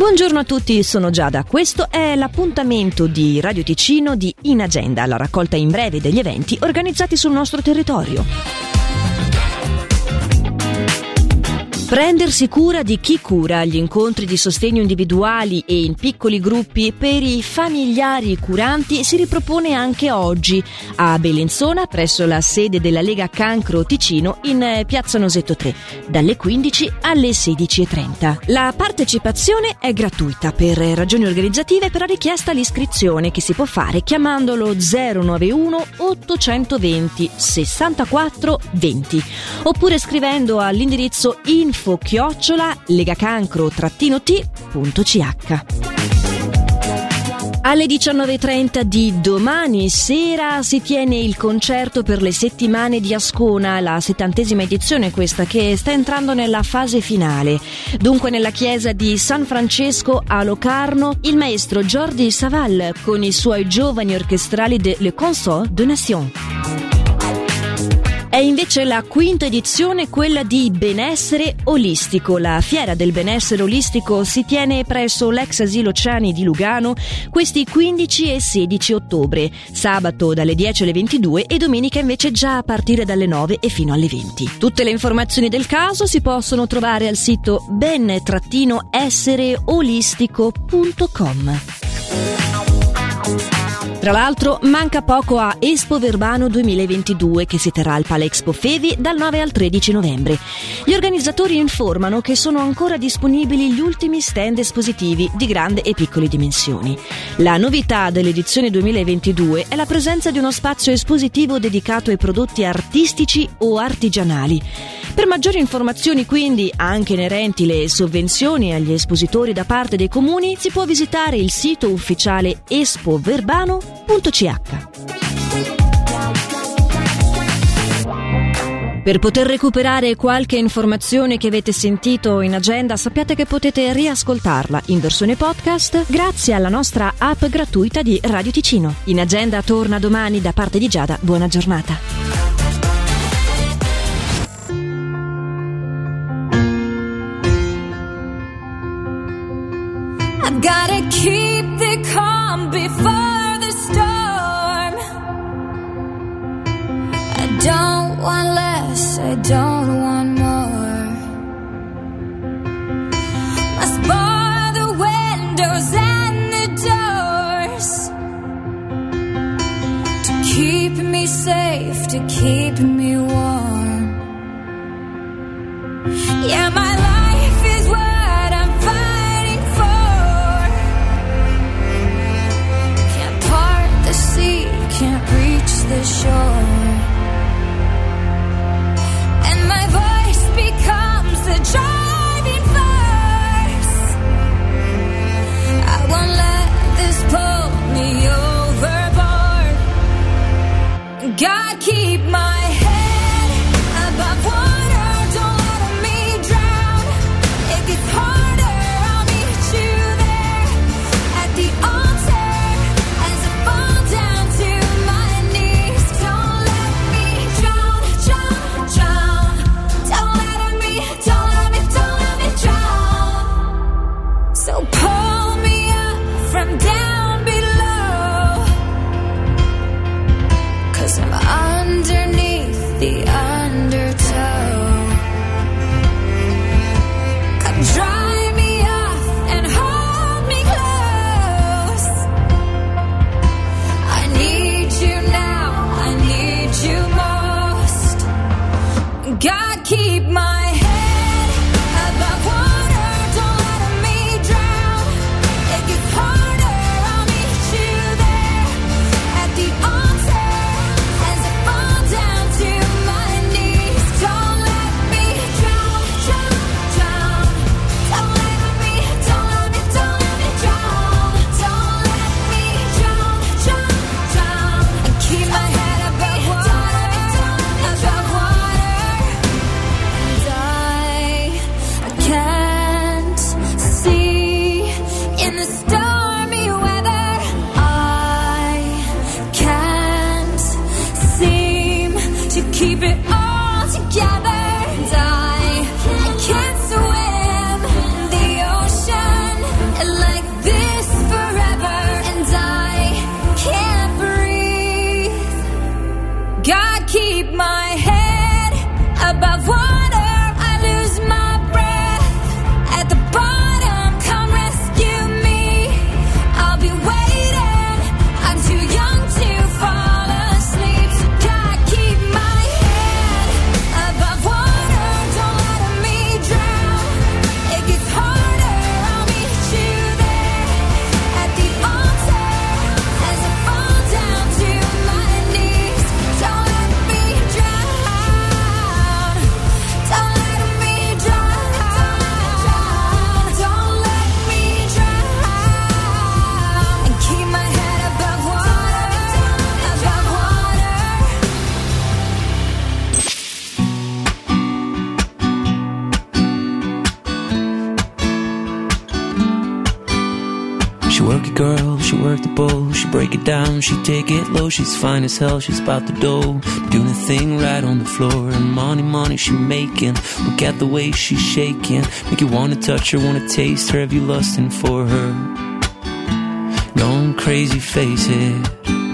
Buongiorno a tutti, sono Giada. Questo è l'appuntamento di Radio Ticino di In Agenda, la raccolta in breve degli eventi organizzati sul nostro territorio. Prendersi cura di chi cura gli incontri di sostegno individuali e in piccoli gruppi per i familiari curanti si ripropone anche oggi. A Belenzona presso la sede della Lega Cancro Ticino in Piazza Nosetto 3 dalle 15 alle 16.30. La partecipazione è gratuita. Per ragioni organizzative però richiesta l'iscrizione. Che si può fare chiamandolo 091 820 64 20 oppure scrivendo all'indirizzo info info chiocciola legacancro-t.ch. Alle 19.30 di domani sera si tiene il concerto per le settimane di Ascona, la settantesima edizione questa che sta entrando nella fase finale. Dunque nella chiesa di San Francesco a Locarno il maestro Jordi Saval con i suoi giovani orchestrali de Le Consort de Nation. È invece la quinta edizione quella di Benessere Olistico. La fiera del benessere olistico si tiene presso l'ex asilo Ciani di Lugano questi 15 e 16 ottobre, sabato dalle 10 alle 22 e domenica invece già a partire dalle 9 e fino alle 20. Tutte le informazioni del caso si possono trovare al sito ben-essereolistico.com. Tra l'altro manca poco a Expo Verbano 2022 che si terrà al Palexpo Fevi dal 9 al 13 novembre. Gli organizzatori informano che sono ancora disponibili gli ultimi stand espositivi di grandi e piccole dimensioni. La novità dell'edizione 2022 è la presenza di uno spazio espositivo dedicato ai prodotti artistici o artigianali. Per maggiori informazioni quindi, anche inerenti le sovvenzioni agli espositori da parte dei comuni, si può visitare il sito ufficiale espoverbano.ch. Per poter recuperare qualche informazione che avete sentito in agenda, sappiate che potete riascoltarla in versione podcast grazie alla nostra app gratuita di Radio Ticino. In agenda torna domani da parte di Giada. Buona giornata. Gotta keep the calm before the shore work it, girl. She work the bowl. She break it down. She take it low. She's fine as hell. She's about the dough. Doing a thing right on the floor. And money, money she making. Look at the way she's shaking. Make you wanna touch her, wanna taste her. Have you lusting for her? Going crazy, face it.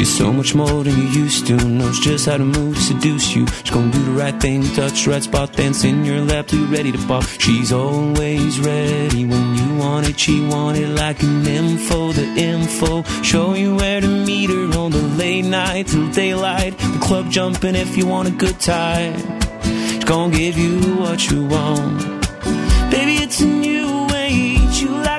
She's so much more than you used to. Knows just how to move seduce you. She's gonna do the right thing, touch the right spot, dance in your lap, too ready to pop. She's always ready when you want it. She want it like an info, the info. Show you where to meet her on the late night till daylight. The club jumping if you want a good time. She's gonna give you what you want. Baby, it's a new age. You like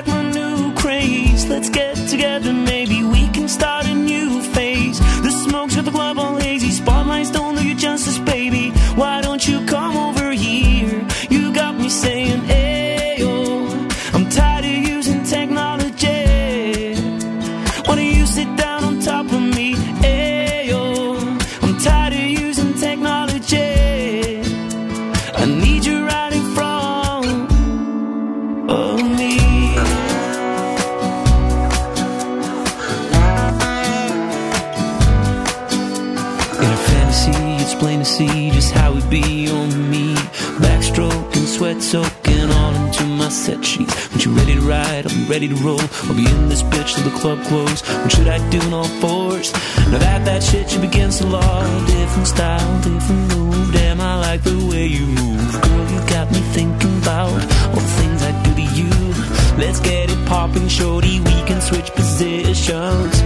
sweat soaking all into my set sheets. When you ready to ride, be ready to roll. I'll be in this bitch till the club close. What should I do in all fours? Now that that shit should begin to law. Different style, different move. Damn, I like the way you move. Girl, you got me thinking about all the things I do to you. Let's get it popping, shorty. We can switch positions.